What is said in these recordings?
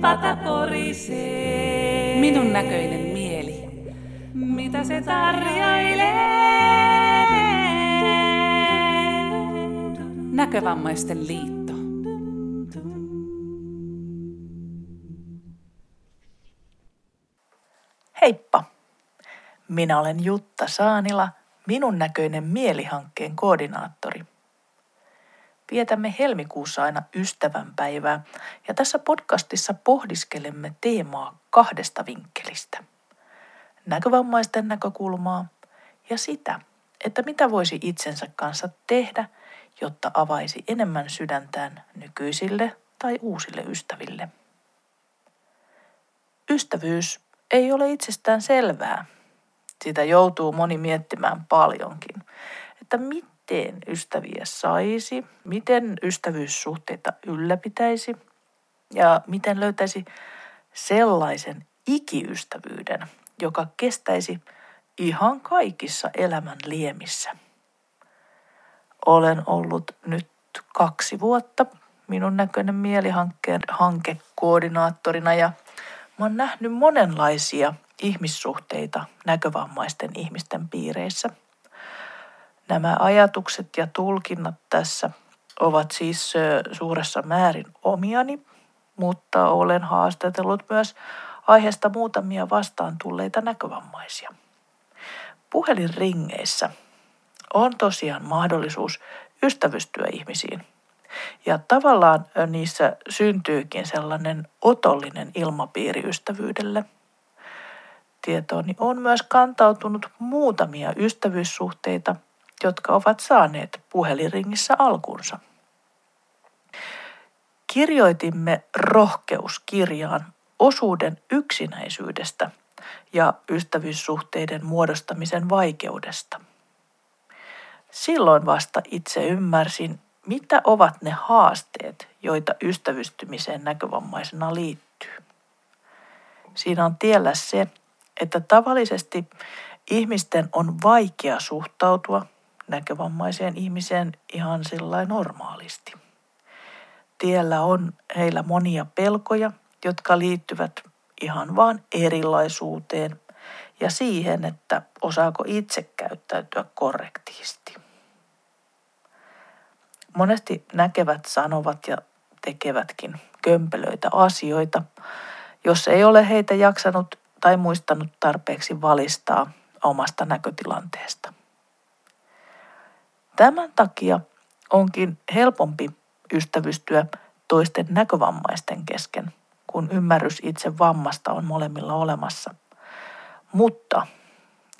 pata porisee. Minun näköinen mieli. Mitä se tarjoilee? Näkövammaisten liitto. Heippa! Minä olen Jutta Saanila, minun näköinen mielihankkeen koordinaattori. Vietämme helmikuussa aina ystävänpäivää ja tässä podcastissa pohdiskelemme teemaa kahdesta vinkkelistä. Näkövammaisten näkökulmaa ja sitä, että mitä voisi itsensä kanssa tehdä, jotta avaisi enemmän sydäntään nykyisille tai uusille ystäville. Ystävyys ei ole itsestään selvää. Sitä joutuu moni miettimään paljonkin, että miten ystäviä saisi, miten ystävyyssuhteita ylläpitäisi ja miten löytäisi sellaisen ikiystävyyden, joka kestäisi ihan kaikissa elämän liemissä. Olen ollut nyt kaksi vuotta minun näköinen mielihankkeen hankekoordinaattorina ja Mä oon nähnyt monenlaisia ihmissuhteita näkövammaisten ihmisten piireissä. Nämä ajatukset ja tulkinnat tässä ovat siis suuressa määrin omiani, mutta olen haastatellut myös aiheesta muutamia vastaan tulleita näkövammaisia. Puhelinringeissä on tosiaan mahdollisuus ystävystyä ihmisiin – ja tavallaan niissä syntyykin sellainen otollinen ilmapiiri ystävyydelle. Tietooni on myös kantautunut muutamia ystävyyssuhteita, jotka ovat saaneet puhelinringissä alkunsa. Kirjoitimme rohkeuskirjaan osuuden yksinäisyydestä ja ystävyyssuhteiden muodostamisen vaikeudesta. Silloin vasta itse ymmärsin, mitä ovat ne haasteet, joita ystävystymiseen näkövammaisena liittyy? Siinä on tiellä se, että tavallisesti ihmisten on vaikea suhtautua näkövammaiseen ihmiseen ihan sillä normaalisti. Tiellä on heillä monia pelkoja, jotka liittyvät ihan vaan erilaisuuteen ja siihen, että osaako itse käyttäytyä korrektiisti. Monesti näkevät sanovat ja tekevätkin kömpelöitä asioita, jos ei ole heitä jaksanut tai muistanut tarpeeksi valistaa omasta näkötilanteesta. Tämän takia onkin helpompi ystävystyä toisten näkövammaisten kesken, kun ymmärrys itse vammasta on molemmilla olemassa. Mutta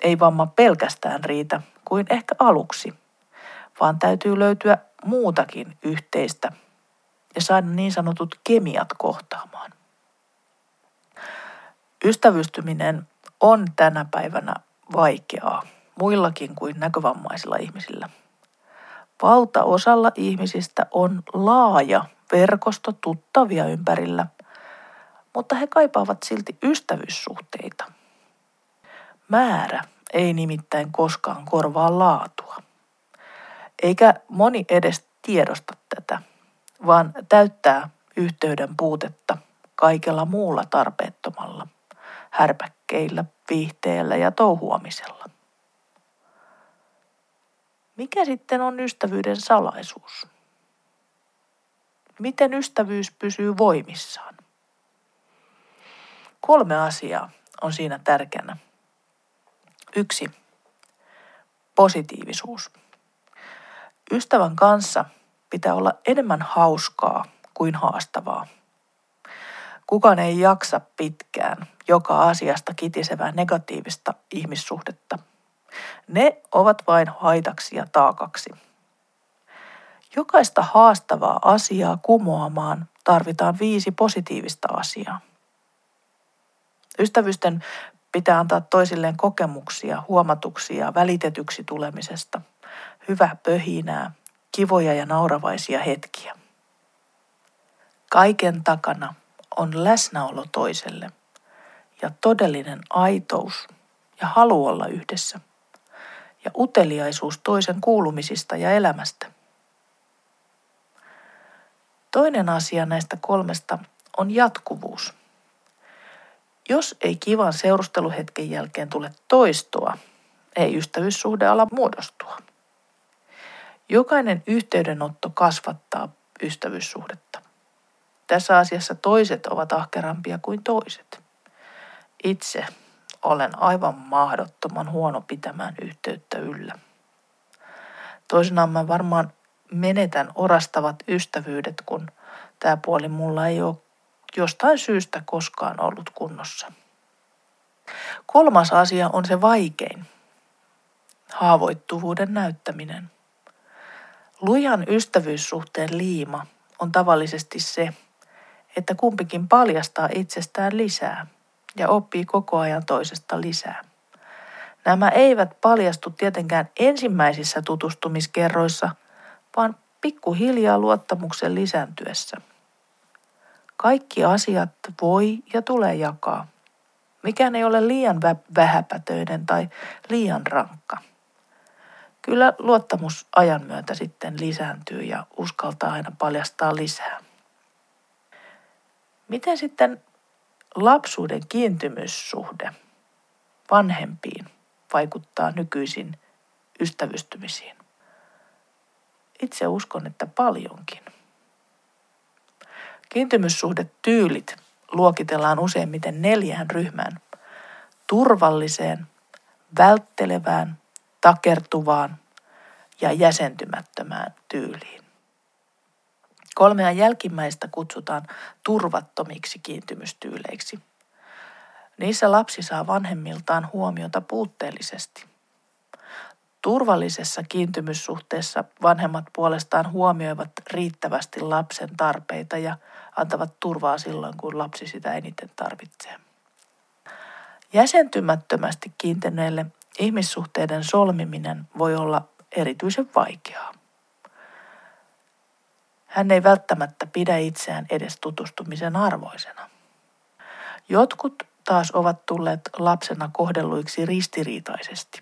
ei vamma pelkästään riitä kuin ehkä aluksi, vaan täytyy löytyä muutakin yhteistä ja saada niin sanotut kemiat kohtaamaan. Ystävystyminen on tänä päivänä vaikeaa muillakin kuin näkövammaisilla ihmisillä. Valtaosalla ihmisistä on laaja verkosto tuttavia ympärillä, mutta he kaipaavat silti ystävyyssuhteita. Määrä ei nimittäin koskaan korvaa laatua. Eikä moni edes tiedosta tätä, vaan täyttää yhteyden puutetta kaikella muulla tarpeettomalla, härpäkkeillä, viihteellä ja touhuamisella. Mikä sitten on ystävyyden salaisuus? Miten ystävyys pysyy voimissaan? Kolme asiaa on siinä tärkeänä. Yksi. Positiivisuus. Ystävän kanssa pitää olla enemmän hauskaa kuin haastavaa. Kukaan ei jaksa pitkään joka asiasta kitisevää negatiivista ihmissuhdetta. Ne ovat vain haitaksi ja taakaksi. Jokaista haastavaa asiaa kumoamaan tarvitaan viisi positiivista asiaa. Ystävysten pitää antaa toisilleen kokemuksia, huomatuksia välitetyksi tulemisesta – hyvää pöhinää, kivoja ja nauravaisia hetkiä. Kaiken takana on läsnäolo toiselle ja todellinen aitous ja halu olla yhdessä ja uteliaisuus toisen kuulumisista ja elämästä. Toinen asia näistä kolmesta on jatkuvuus. Jos ei kivan seurusteluhetken jälkeen tule toistoa, ei ystävyyssuhde ala muodostua. Jokainen yhteydenotto kasvattaa ystävyyssuhdetta. Tässä asiassa toiset ovat ahkerampia kuin toiset. Itse olen aivan mahdottoman huono pitämään yhteyttä yllä. Toisinaan mä varmaan menetän orastavat ystävyydet, kun tämä puoli mulla ei ole jostain syystä koskaan ollut kunnossa. Kolmas asia on se vaikein. Haavoittuvuuden näyttäminen. Lujan ystävyyssuhteen liima on tavallisesti se, että kumpikin paljastaa itsestään lisää ja oppii koko ajan toisesta lisää. Nämä eivät paljastu tietenkään ensimmäisissä tutustumiskerroissa, vaan pikkuhiljaa luottamuksen lisääntyessä. Kaikki asiat voi ja tulee jakaa. Mikään ei ole liian vähäpätöinen tai liian rankka. Kyllä luottamus ajan myötä sitten lisääntyy ja uskaltaa aina paljastaa lisää. Miten sitten lapsuuden kiintymyssuhde vanhempiin vaikuttaa nykyisin ystävystymisiin? Itse uskon, että paljonkin. Kiintymyssuhdetyylit luokitellaan useimmiten neljään ryhmään. Turvalliseen, välttelevään, takertuvaan ja jäsentymättömään tyyliin. Kolmea jälkimmäistä kutsutaan turvattomiksi kiintymystyyleiksi. Niissä lapsi saa vanhemmiltaan huomiota puutteellisesti. Turvallisessa kiintymyssuhteessa vanhemmat puolestaan huomioivat riittävästi lapsen tarpeita ja antavat turvaa silloin, kun lapsi sitä eniten tarvitsee. Jäsentymättömästi kiintyneille ihmissuhteiden solmiminen voi olla erityisen vaikeaa. Hän ei välttämättä pidä itseään edes tutustumisen arvoisena. Jotkut taas ovat tulleet lapsena kohdelluiksi ristiriitaisesti.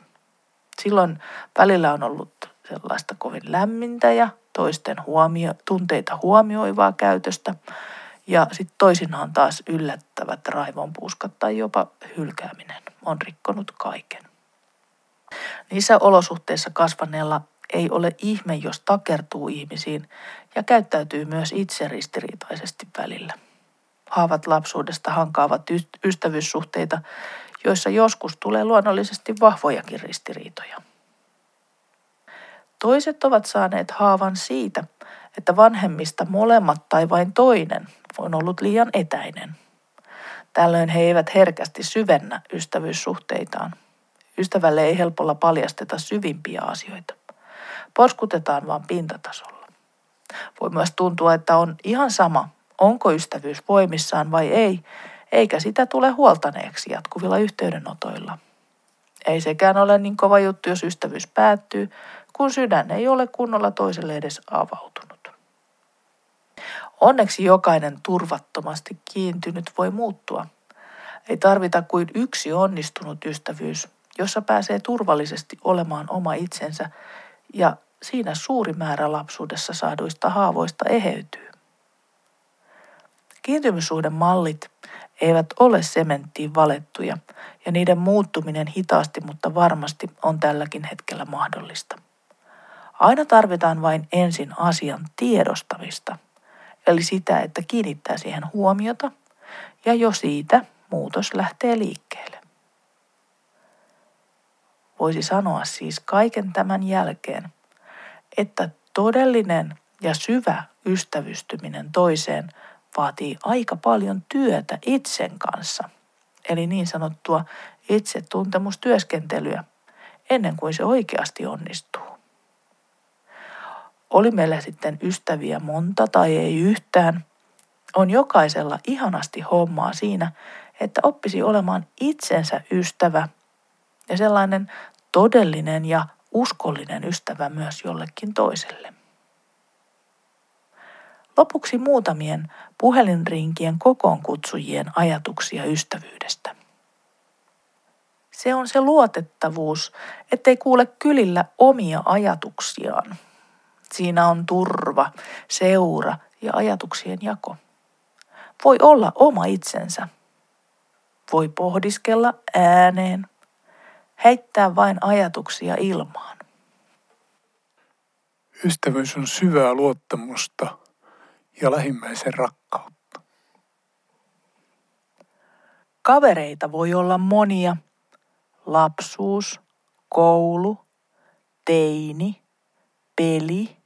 Silloin välillä on ollut sellaista kovin lämmintä ja toisten huomio, tunteita huomioivaa käytöstä ja sitten toisinaan taas yllättävät raivonpuuskat tai jopa hylkääminen on rikkonut kaiken. Niissä olosuhteissa kasvaneella ei ole ihme, jos takertuu ihmisiin ja käyttäytyy myös itse ristiriitaisesti välillä. Haavat lapsuudesta hankaavat ystävyyssuhteita, joissa joskus tulee luonnollisesti vahvojakin ristiriitoja. Toiset ovat saaneet haavan siitä, että vanhemmista molemmat tai vain toinen on ollut liian etäinen. Tällöin he eivät herkästi syvennä ystävyyssuhteitaan. Ystävälle ei helpolla paljasteta syvimpiä asioita. Porskutetaan vain pintatasolla. Voi myös tuntua, että on ihan sama, onko ystävyys voimissaan vai ei, eikä sitä tule huoltaneeksi jatkuvilla yhteydenotoilla. Ei sekään ole niin kova juttu, jos ystävyys päättyy, kun sydän ei ole kunnolla toiselle edes avautunut. Onneksi jokainen turvattomasti kiintynyt voi muuttua. Ei tarvita kuin yksi onnistunut ystävyys, jossa pääsee turvallisesti olemaan oma itsensä ja siinä suuri määrä lapsuudessa saaduista haavoista eheytyy. Kiintymyssuhden mallit eivät ole sementtiin valettuja ja niiden muuttuminen hitaasti, mutta varmasti on tälläkin hetkellä mahdollista. Aina tarvitaan vain ensin asian tiedostamista, eli sitä, että kiinnittää siihen huomiota ja jo siitä muutos lähtee liikkeelle. Voisi sanoa siis kaiken tämän jälkeen, että todellinen ja syvä ystävystyminen toiseen vaatii aika paljon työtä itsen kanssa, eli niin sanottua itsetuntemustyöskentelyä, ennen kuin se oikeasti onnistuu. Oli meillä sitten ystäviä monta tai ei yhtään, on jokaisella ihanasti hommaa siinä, että oppisi olemaan itsensä ystävä ja sellainen todellinen ja uskollinen ystävä myös jollekin toiselle. Lopuksi muutamien puhelinrinkien kokoonkutsujien ajatuksia ystävyydestä. Se on se luotettavuus, ettei kuule kylillä omia ajatuksiaan. Siinä on turva, seura ja ajatuksien jako. voi olla oma itsensä. Voi pohdiskella ääneen, heittää vain ajatuksia ilmaan. Ystävyys on syvää luottamusta ja lähimmäisen rakkautta. Kavereita voi olla monia. Lapsuus, koulu, teini, peli,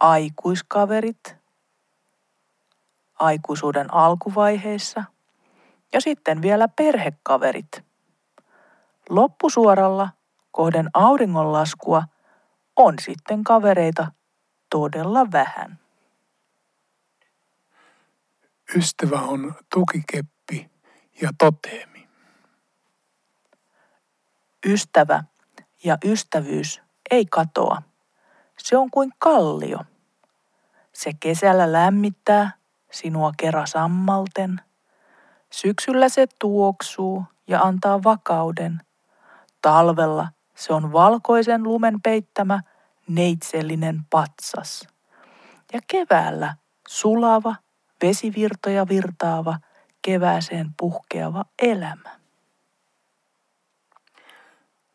aikuiskaverit, aikuisuuden alkuvaiheessa ja sitten vielä perhekaverit. Loppusuoralla kohden auringonlaskua on sitten kavereita todella vähän. Ystävä on tukikeppi ja toteemi. Ystävä ja ystävyys ei katoa. Se on kuin kallio. Se kesällä lämmittää sinua kera sammalten. Syksyllä se tuoksuu ja antaa vakauden. Talvella se on valkoisen lumen peittämä neitsellinen patsas. Ja keväällä sulava, vesivirtoja virtaava, kevääseen puhkeava elämä.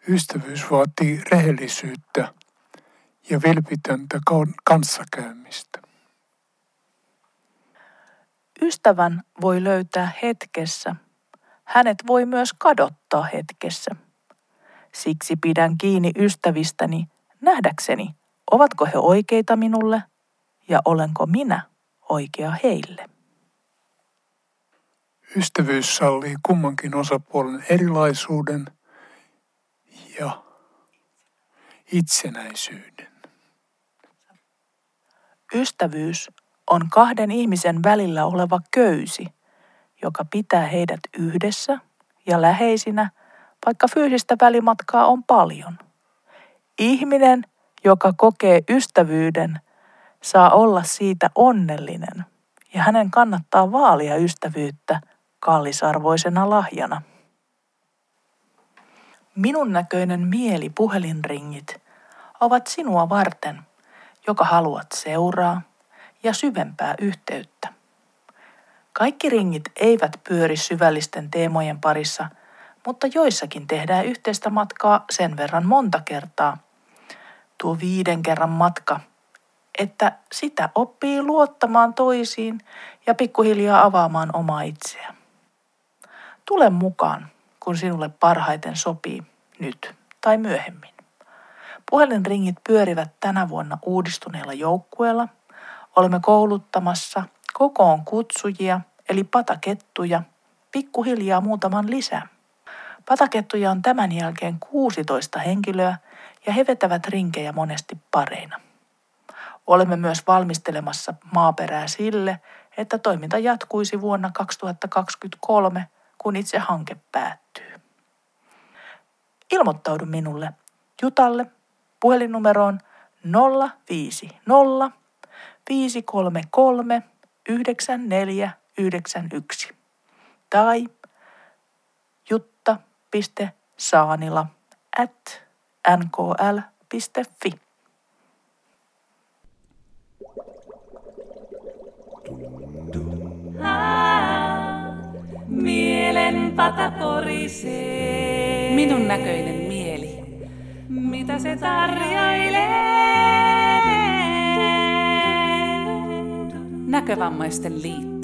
Ystävyys vaatii rehellisyyttä ja vilpitöntä kanssakäymistä. Ystävän voi löytää hetkessä. Hänet voi myös kadottaa hetkessä. Siksi pidän kiinni ystävistäni nähdäkseni, ovatko he oikeita minulle ja olenko minä oikea heille. Ystävyys sallii kummankin osapuolen erilaisuuden ja itsenäisyyden. Ystävyys on kahden ihmisen välillä oleva köysi, joka pitää heidät yhdessä ja läheisinä, vaikka fyysistä välimatkaa on paljon. Ihminen, joka kokee ystävyyden, saa olla siitä onnellinen ja hänen kannattaa vaalia ystävyyttä kallisarvoisena lahjana. Minun näköinen mieli puhelinringit ovat sinua varten, joka haluat seuraa ja syvempää yhteyttä. Kaikki ringit eivät pyöri syvällisten teemojen parissa, mutta joissakin tehdään yhteistä matkaa sen verran monta kertaa. Tuo viiden kerran matka, että sitä oppii luottamaan toisiin ja pikkuhiljaa avaamaan omaa itseään. Tule mukaan, kun sinulle parhaiten sopii nyt tai myöhemmin. Puhelinringit pyörivät tänä vuonna uudistuneella joukkueella. Olemme kouluttamassa kokoon kutsujia, eli patakettuja, pikkuhiljaa muutaman lisää. Patakettuja on tämän jälkeen 16 henkilöä ja he vetävät rinkejä monesti pareina. Olemme myös valmistelemassa maaperää sille, että toiminta jatkuisi vuonna 2023, kun itse hanke päättyy. Ilmoittaudu minulle Jutalle puhelinnumeroon 050 533 9491 tai jutta.saanila at nkl.fi. Mielen pata porisee. Minun näköinen mieli. Mitä se tarjoilee? Näkövammaisten liitto.